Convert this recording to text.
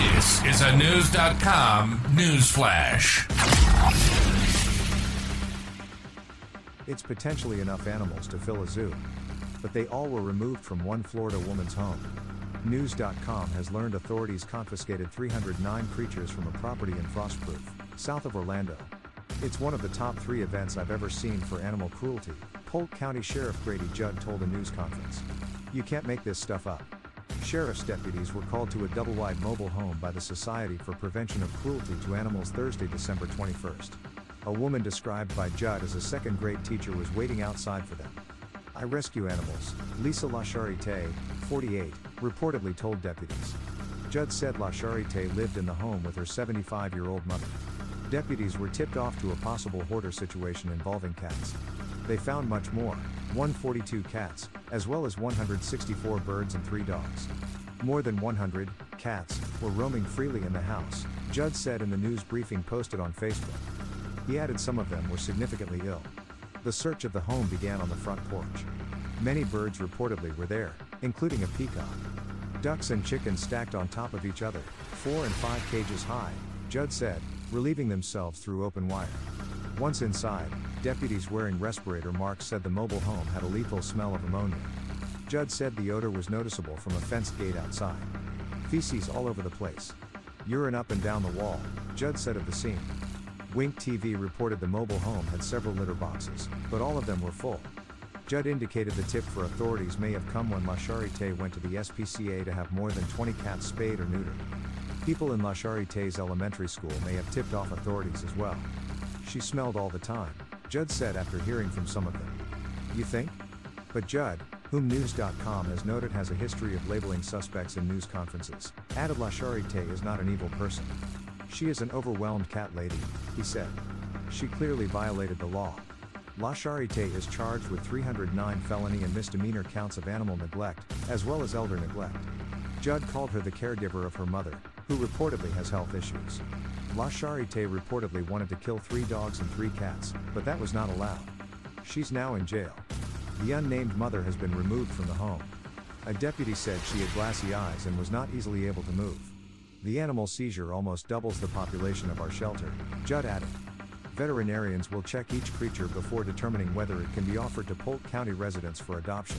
This is a News.com news flash. It's potentially enough animals to fill a zoo. But they all were removed from one Florida woman's home. News.com has learned authorities confiscated 309 creatures from a property in Frostproof, south of Orlando. It's one of the top three events I've ever seen for animal cruelty, Polk County Sheriff Grady Judd told a news conference. You can't make this stuff up. Sheriff's deputies were called to a double wide mobile home by the Society for Prevention of Cruelty to Animals Thursday, December 21st. A woman described by Judd as a second grade teacher was waiting outside for them. I rescue animals, Lisa LaCharite, 48, reportedly told deputies. Judd said LaCharite lived in the home with her 75 year old mother. Deputies were tipped off to a possible hoarder situation involving cats. They found much more 142 cats, as well as 164 birds and 3 dogs. More than 100 cats were roaming freely in the house, Judd said in the news briefing posted on Facebook. He added some of them were significantly ill. The search of the home began on the front porch. Many birds reportedly were there, including a peacock. Ducks and chickens stacked on top of each other, four and five cages high, Judd said, relieving themselves through open wire. Once inside, deputies wearing respirator marks said the mobile home had a lethal smell of ammonia. Judd said the odor was noticeable from a fenced gate outside. Feces all over the place. Urine up and down the wall, Judd said of the scene. Wink TV reported the mobile home had several litter boxes, but all of them were full. Judd indicated the tip for authorities may have come when LaCharite went to the SPCA to have more than 20 cats spayed or neutered. People in LaCharite's elementary school may have tipped off authorities as well. She smelled all the time, Judd said after hearing from some of them. You think? But Judd, whom News.com has noted has a history of labeling suspects in news conferences, added LaCharite is not an evil person. She is an overwhelmed cat lady, he said. She clearly violated the law. LaCharite is charged with 309 felony and misdemeanor counts of animal neglect, as well as elder neglect. Judd called her the caregiver of her mother, who reportedly has health issues. LaCharite reportedly wanted to kill three dogs and three cats, but that was not allowed. She's now in jail. The unnamed mother has been removed from the home. A deputy said she had glassy eyes and was not easily able to move. The animal seizure almost doubles the population of our shelter, Judd added. Veterinarians will check each creature before determining whether it can be offered to Polk County residents for adoption.